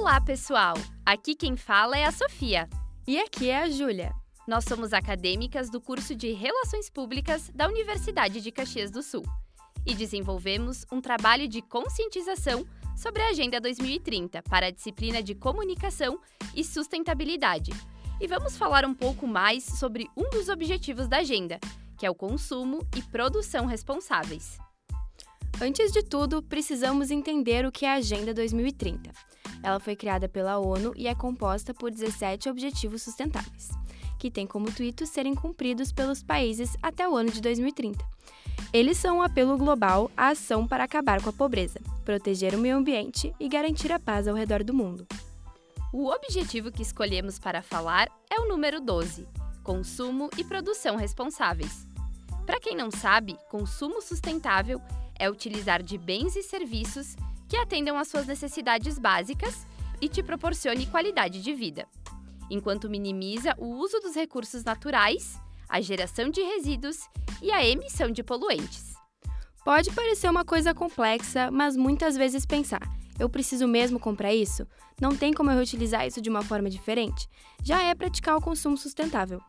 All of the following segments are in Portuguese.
Olá, pessoal! Aqui quem fala é a Sofia. E aqui é a Júlia. Nós somos acadêmicas do curso de Relações Públicas da Universidade de Caxias do Sul e desenvolvemos um trabalho de conscientização sobre a Agenda 2030 para a disciplina de Comunicação e Sustentabilidade. E vamos falar um pouco mais sobre um dos objetivos da agenda, que é o consumo e produção responsáveis. Antes de tudo, precisamos entender o que é a Agenda 2030. Ela foi criada pela ONU e é composta por 17 Objetivos Sustentáveis, que têm como intuito serem cumpridos pelos países até o ano de 2030. Eles são um apelo global à ação para acabar com a pobreza, proteger o meio ambiente e garantir a paz ao redor do mundo. O objetivo que escolhemos para falar é o número 12: consumo e produção responsáveis. Para quem não sabe, consumo sustentável é utilizar de bens e serviços que atendam às suas necessidades básicas e te proporcione qualidade de vida, enquanto minimiza o uso dos recursos naturais, a geração de resíduos e a emissão de poluentes. Pode parecer uma coisa complexa, mas muitas vezes pensar: eu preciso mesmo comprar isso? Não tem como eu reutilizar isso de uma forma diferente? Já é praticar o consumo sustentável.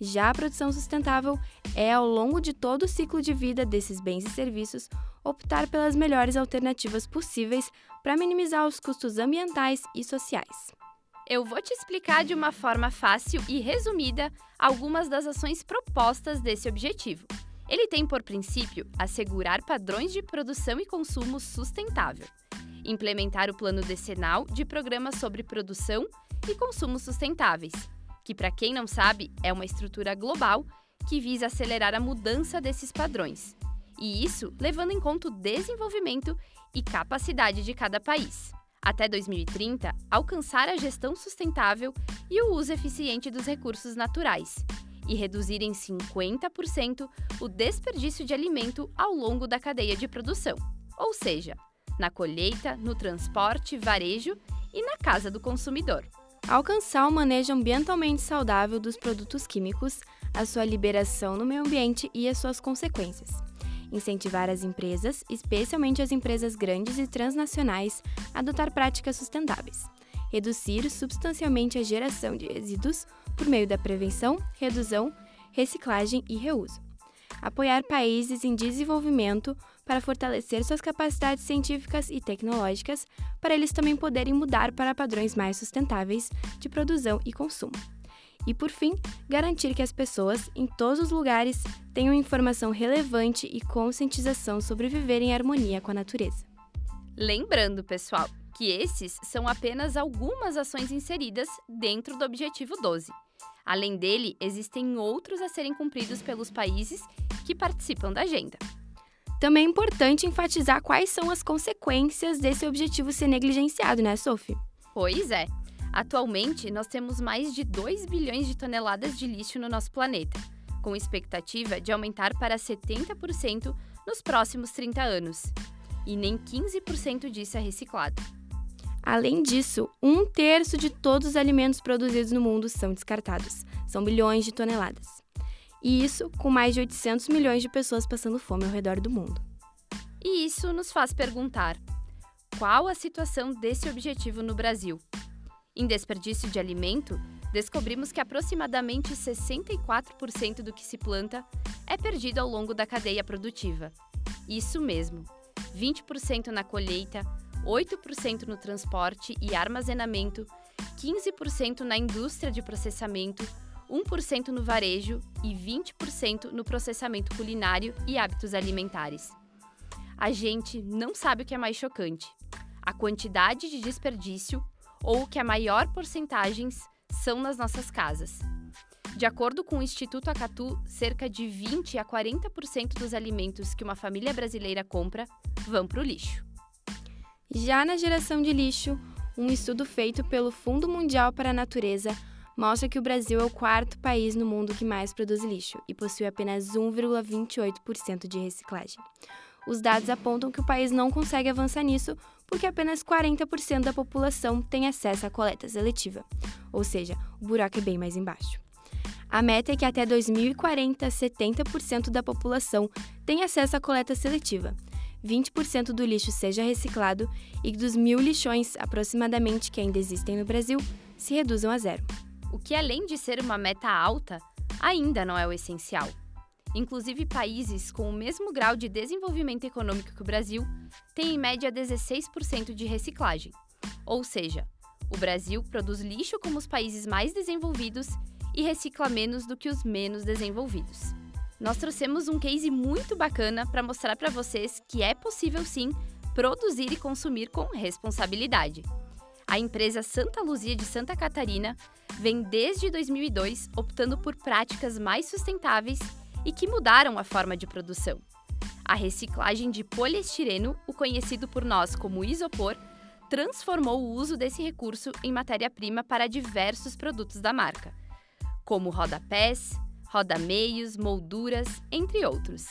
Já a produção sustentável é, ao longo de todo o ciclo de vida desses bens e serviços, optar pelas melhores alternativas possíveis para minimizar os custos ambientais e sociais. Eu vou te explicar de uma forma fácil e resumida algumas das ações propostas desse objetivo. Ele tem por princípio assegurar padrões de produção e consumo sustentável, implementar o plano decenal de programas sobre produção e consumo sustentáveis, que, para quem não sabe, é uma estrutura global que visa acelerar a mudança desses padrões. E isso levando em conta o desenvolvimento e capacidade de cada país. Até 2030, alcançar a gestão sustentável e o uso eficiente dos recursos naturais e reduzir em 50% o desperdício de alimento ao longo da cadeia de produção, ou seja, na colheita, no transporte, varejo e na casa do consumidor alcançar o manejo ambientalmente saudável dos produtos químicos, a sua liberação no meio ambiente e as suas consequências. Incentivar as empresas, especialmente as empresas grandes e transnacionais, a adotar práticas sustentáveis. Reduzir substancialmente a geração de resíduos por meio da prevenção, redução, reciclagem e reuso apoiar países em desenvolvimento para fortalecer suas capacidades científicas e tecnológicas, para eles também poderem mudar para padrões mais sustentáveis de produção e consumo. E, por fim, garantir que as pessoas, em todos os lugares, tenham informação relevante e conscientização sobre viver em harmonia com a natureza. Lembrando, pessoal, que esses são apenas algumas ações inseridas dentro do Objetivo 12. Além dele, existem outros a serem cumpridos pelos países que participam da agenda. Também é importante enfatizar quais são as consequências desse objetivo ser negligenciado, né, Sophie? Pois é. Atualmente, nós temos mais de 2 bilhões de toneladas de lixo no nosso planeta, com expectativa de aumentar para 70% nos próximos 30 anos. E nem 15% disso é reciclado. Além disso, um terço de todos os alimentos produzidos no mundo são descartados. São bilhões de toneladas. E isso com mais de 800 milhões de pessoas passando fome ao redor do mundo. E isso nos faz perguntar: qual a situação desse objetivo no Brasil? Em desperdício de alimento, descobrimos que aproximadamente 64% do que se planta é perdido ao longo da cadeia produtiva. Isso mesmo, 20% na colheita, 8% no transporte e armazenamento, 15% na indústria de processamento, 1% no varejo e 20% no processamento culinário e hábitos alimentares. A gente não sabe o que é mais chocante: a quantidade de desperdício ou que a maior porcentagens são nas nossas casas. De acordo com o Instituto Acatu, cerca de 20 a 40% dos alimentos que uma família brasileira compra vão para o lixo. Já na geração de lixo, um estudo feito pelo Fundo Mundial para a Natureza mostra que o Brasil é o quarto país no mundo que mais produz lixo e possui apenas 1,28% de reciclagem. Os dados apontam que o país não consegue avançar nisso porque apenas 40% da população tem acesso à coleta seletiva, ou seja, o buraco é bem mais embaixo. A meta é que até 2040, 70% da população tenha acesso à coleta seletiva, 20% do lixo seja reciclado e que dos mil lixões, aproximadamente, que ainda existem no Brasil, se reduzam a zero. O que, além de ser uma meta alta, ainda não é o essencial. Inclusive, países com o mesmo grau de desenvolvimento econômico que o Brasil têm em média 16% de reciclagem. Ou seja, o Brasil produz lixo como os países mais desenvolvidos e recicla menos do que os menos desenvolvidos. Nós trouxemos um case muito bacana para mostrar para vocês que é possível sim produzir e consumir com responsabilidade. A empresa Santa Luzia de Santa Catarina vem desde 2002 optando por práticas mais sustentáveis e que mudaram a forma de produção. A reciclagem de poliestireno, o conhecido por nós como isopor, transformou o uso desse recurso em matéria-prima para diversos produtos da marca, como rodapés, roda-meios, molduras, entre outros.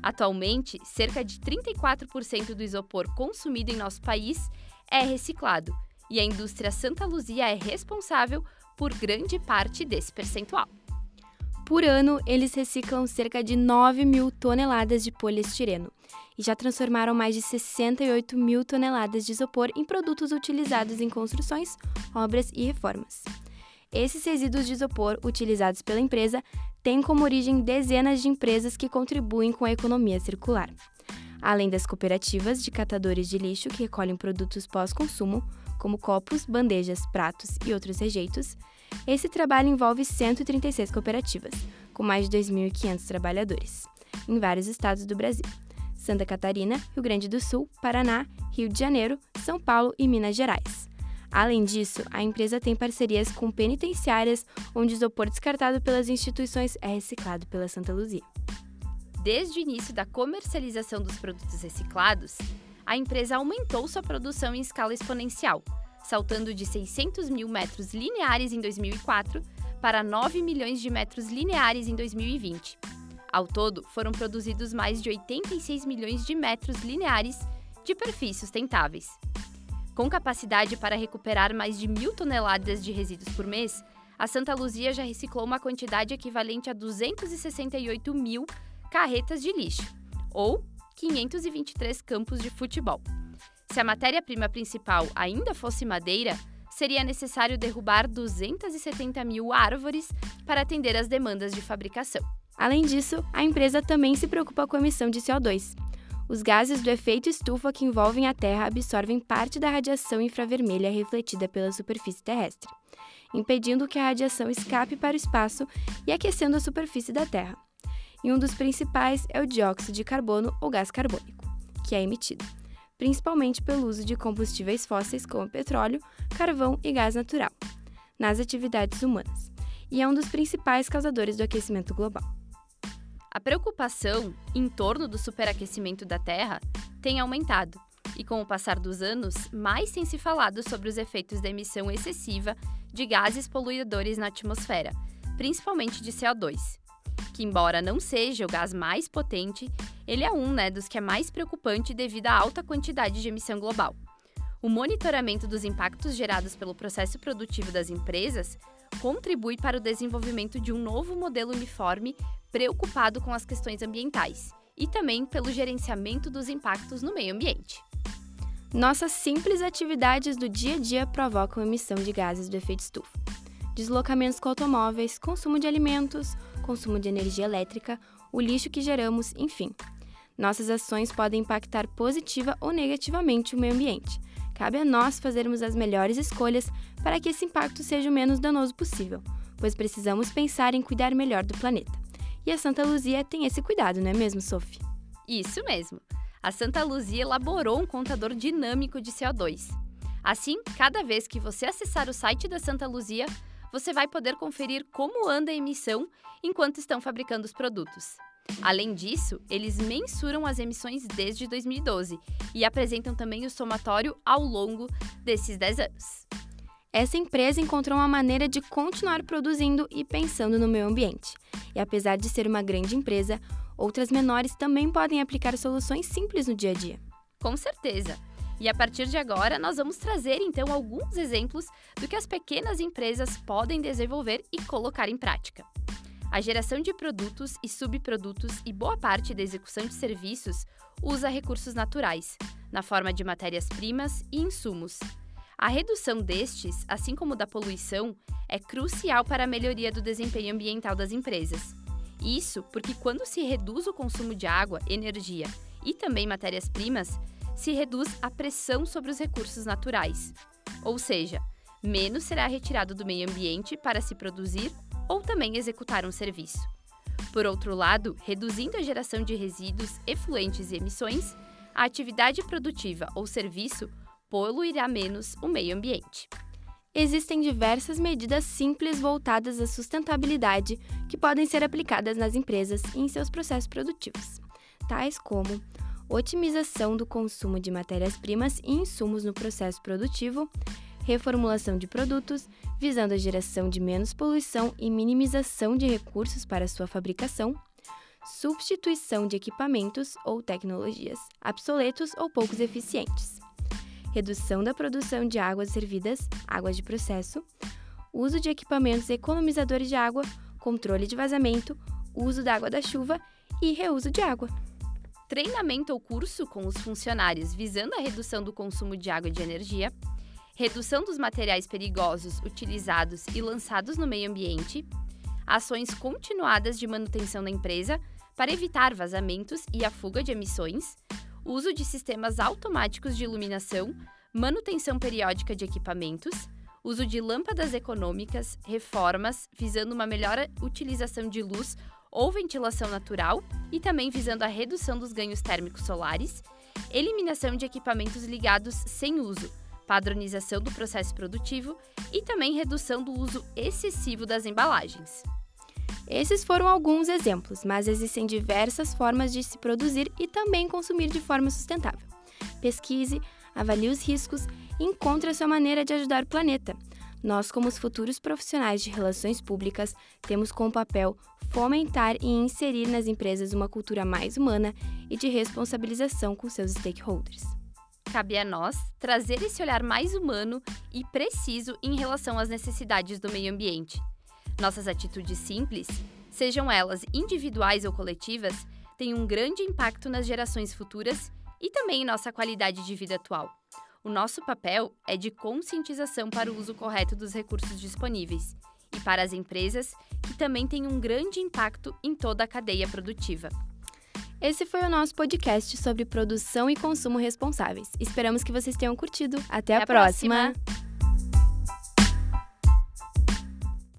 Atualmente, cerca de 34% do isopor consumido em nosso país é reciclado, e a indústria Santa Luzia é responsável por grande parte desse percentual. Por ano, eles reciclam cerca de 9 mil toneladas de poliestireno e já transformaram mais de 68 mil toneladas de isopor em produtos utilizados em construções, obras e reformas. Esses resíduos de isopor utilizados pela empresa têm como origem dezenas de empresas que contribuem com a economia circular. Além das cooperativas de catadores de lixo que recolhem produtos pós-consumo, como copos, bandejas, pratos e outros rejeitos, esse trabalho envolve 136 cooperativas, com mais de 2.500 trabalhadores, em vários estados do Brasil: Santa Catarina, Rio Grande do Sul, Paraná, Rio de Janeiro, São Paulo e Minas Gerais. Além disso, a empresa tem parcerias com penitenciárias, onde o isopor descartado pelas instituições é reciclado pela Santa Luzia. Desde o início da comercialização dos produtos reciclados, a empresa aumentou sua produção em escala exponencial, saltando de 600 mil metros lineares em 2004 para 9 milhões de metros lineares em 2020. Ao todo, foram produzidos mais de 86 milhões de metros lineares de perfis sustentáveis. Com capacidade para recuperar mais de mil toneladas de resíduos por mês, a Santa Luzia já reciclou uma quantidade equivalente a 268 mil carretas de lixo, ou 523 campos de futebol. Se a matéria-prima principal ainda fosse madeira, seria necessário derrubar 270 mil árvores para atender às demandas de fabricação. Além disso, a empresa também se preocupa com a emissão de CO2. Os gases do efeito estufa que envolvem a Terra absorvem parte da radiação infravermelha refletida pela superfície terrestre, impedindo que a radiação escape para o espaço e aquecendo a superfície da Terra. E um dos principais é o dióxido de carbono ou gás carbônico, que é emitido principalmente pelo uso de combustíveis fósseis como petróleo, carvão e gás natural, nas atividades humanas, e é um dos principais causadores do aquecimento global. A preocupação em torno do superaquecimento da Terra tem aumentado, e com o passar dos anos, mais tem se falado sobre os efeitos da emissão excessiva de gases poluidores na atmosfera, principalmente de CO2 que, embora não seja o gás mais potente, ele é um né, dos que é mais preocupante devido à alta quantidade de emissão global. O monitoramento dos impactos gerados pelo processo produtivo das empresas contribui para o desenvolvimento de um novo modelo uniforme preocupado com as questões ambientais e também pelo gerenciamento dos impactos no meio ambiente. Nossas simples atividades do dia a dia provocam emissão de gases do efeito estufa. Deslocamentos com automóveis, consumo de alimentos, consumo de energia elétrica, o lixo que geramos, enfim. Nossas ações podem impactar positiva ou negativamente o meio ambiente. Cabe a nós fazermos as melhores escolhas para que esse impacto seja o menos danoso possível, pois precisamos pensar em cuidar melhor do planeta. E a Santa Luzia tem esse cuidado, não é mesmo, Sophie? Isso mesmo. A Santa Luzia elaborou um contador dinâmico de CO2. Assim, cada vez que você acessar o site da Santa Luzia, você vai poder conferir como anda a emissão enquanto estão fabricando os produtos. Além disso, eles mensuram as emissões desde 2012 e apresentam também o somatório ao longo desses 10 anos. Essa empresa encontrou uma maneira de continuar produzindo e pensando no meio ambiente. E apesar de ser uma grande empresa, outras menores também podem aplicar soluções simples no dia a dia. Com certeza! E a partir de agora, nós vamos trazer então alguns exemplos do que as pequenas empresas podem desenvolver e colocar em prática. A geração de produtos e subprodutos e boa parte da execução de serviços usa recursos naturais, na forma de matérias-primas e insumos. A redução destes, assim como da poluição, é crucial para a melhoria do desempenho ambiental das empresas. Isso porque, quando se reduz o consumo de água, energia e também matérias-primas, se reduz a pressão sobre os recursos naturais. Ou seja, menos será retirado do meio ambiente para se produzir ou também executar um serviço. Por outro lado, reduzindo a geração de resíduos, efluentes e emissões, a atividade produtiva ou serviço poluirá menos o meio ambiente. Existem diversas medidas simples voltadas à sustentabilidade que podem ser aplicadas nas empresas e em seus processos produtivos, tais como otimização do consumo de matérias-primas e insumos no processo produtivo, reformulação de produtos, visando a geração de menos poluição e minimização de recursos para sua fabricação, substituição de equipamentos ou tecnologias obsoletos ou poucos eficientes, redução da produção de águas servidas, águas de processo, uso de equipamentos economizadores de água, controle de vazamento, uso da água da chuva e reuso de água. Treinamento ou curso com os funcionários visando a redução do consumo de água e de energia, redução dos materiais perigosos utilizados e lançados no meio ambiente, ações continuadas de manutenção da empresa para evitar vazamentos e a fuga de emissões, uso de sistemas automáticos de iluminação, manutenção periódica de equipamentos, uso de lâmpadas econômicas, reformas visando uma melhor utilização de luz ou ventilação natural e também visando a redução dos ganhos térmicos solares, eliminação de equipamentos ligados sem uso, padronização do processo produtivo e também redução do uso excessivo das embalagens. Esses foram alguns exemplos, mas existem diversas formas de se produzir e também consumir de forma sustentável. Pesquise, avalie os riscos e encontre a sua maneira de ajudar o planeta. Nós, como os futuros profissionais de relações públicas, temos como papel fomentar e inserir nas empresas uma cultura mais humana e de responsabilização com seus stakeholders. Cabe a nós trazer esse olhar mais humano e preciso em relação às necessidades do meio ambiente nossas atitudes simples, sejam elas individuais ou coletivas, têm um grande impacto nas gerações futuras e também em nossa qualidade de vida atual. O nosso papel é de conscientização para o uso correto dos recursos disponíveis e para as empresas, que também têm um grande impacto em toda a cadeia produtiva. Esse foi o nosso podcast sobre produção e consumo responsáveis. Esperamos que vocês tenham curtido. Até, Até a, próxima. próxima.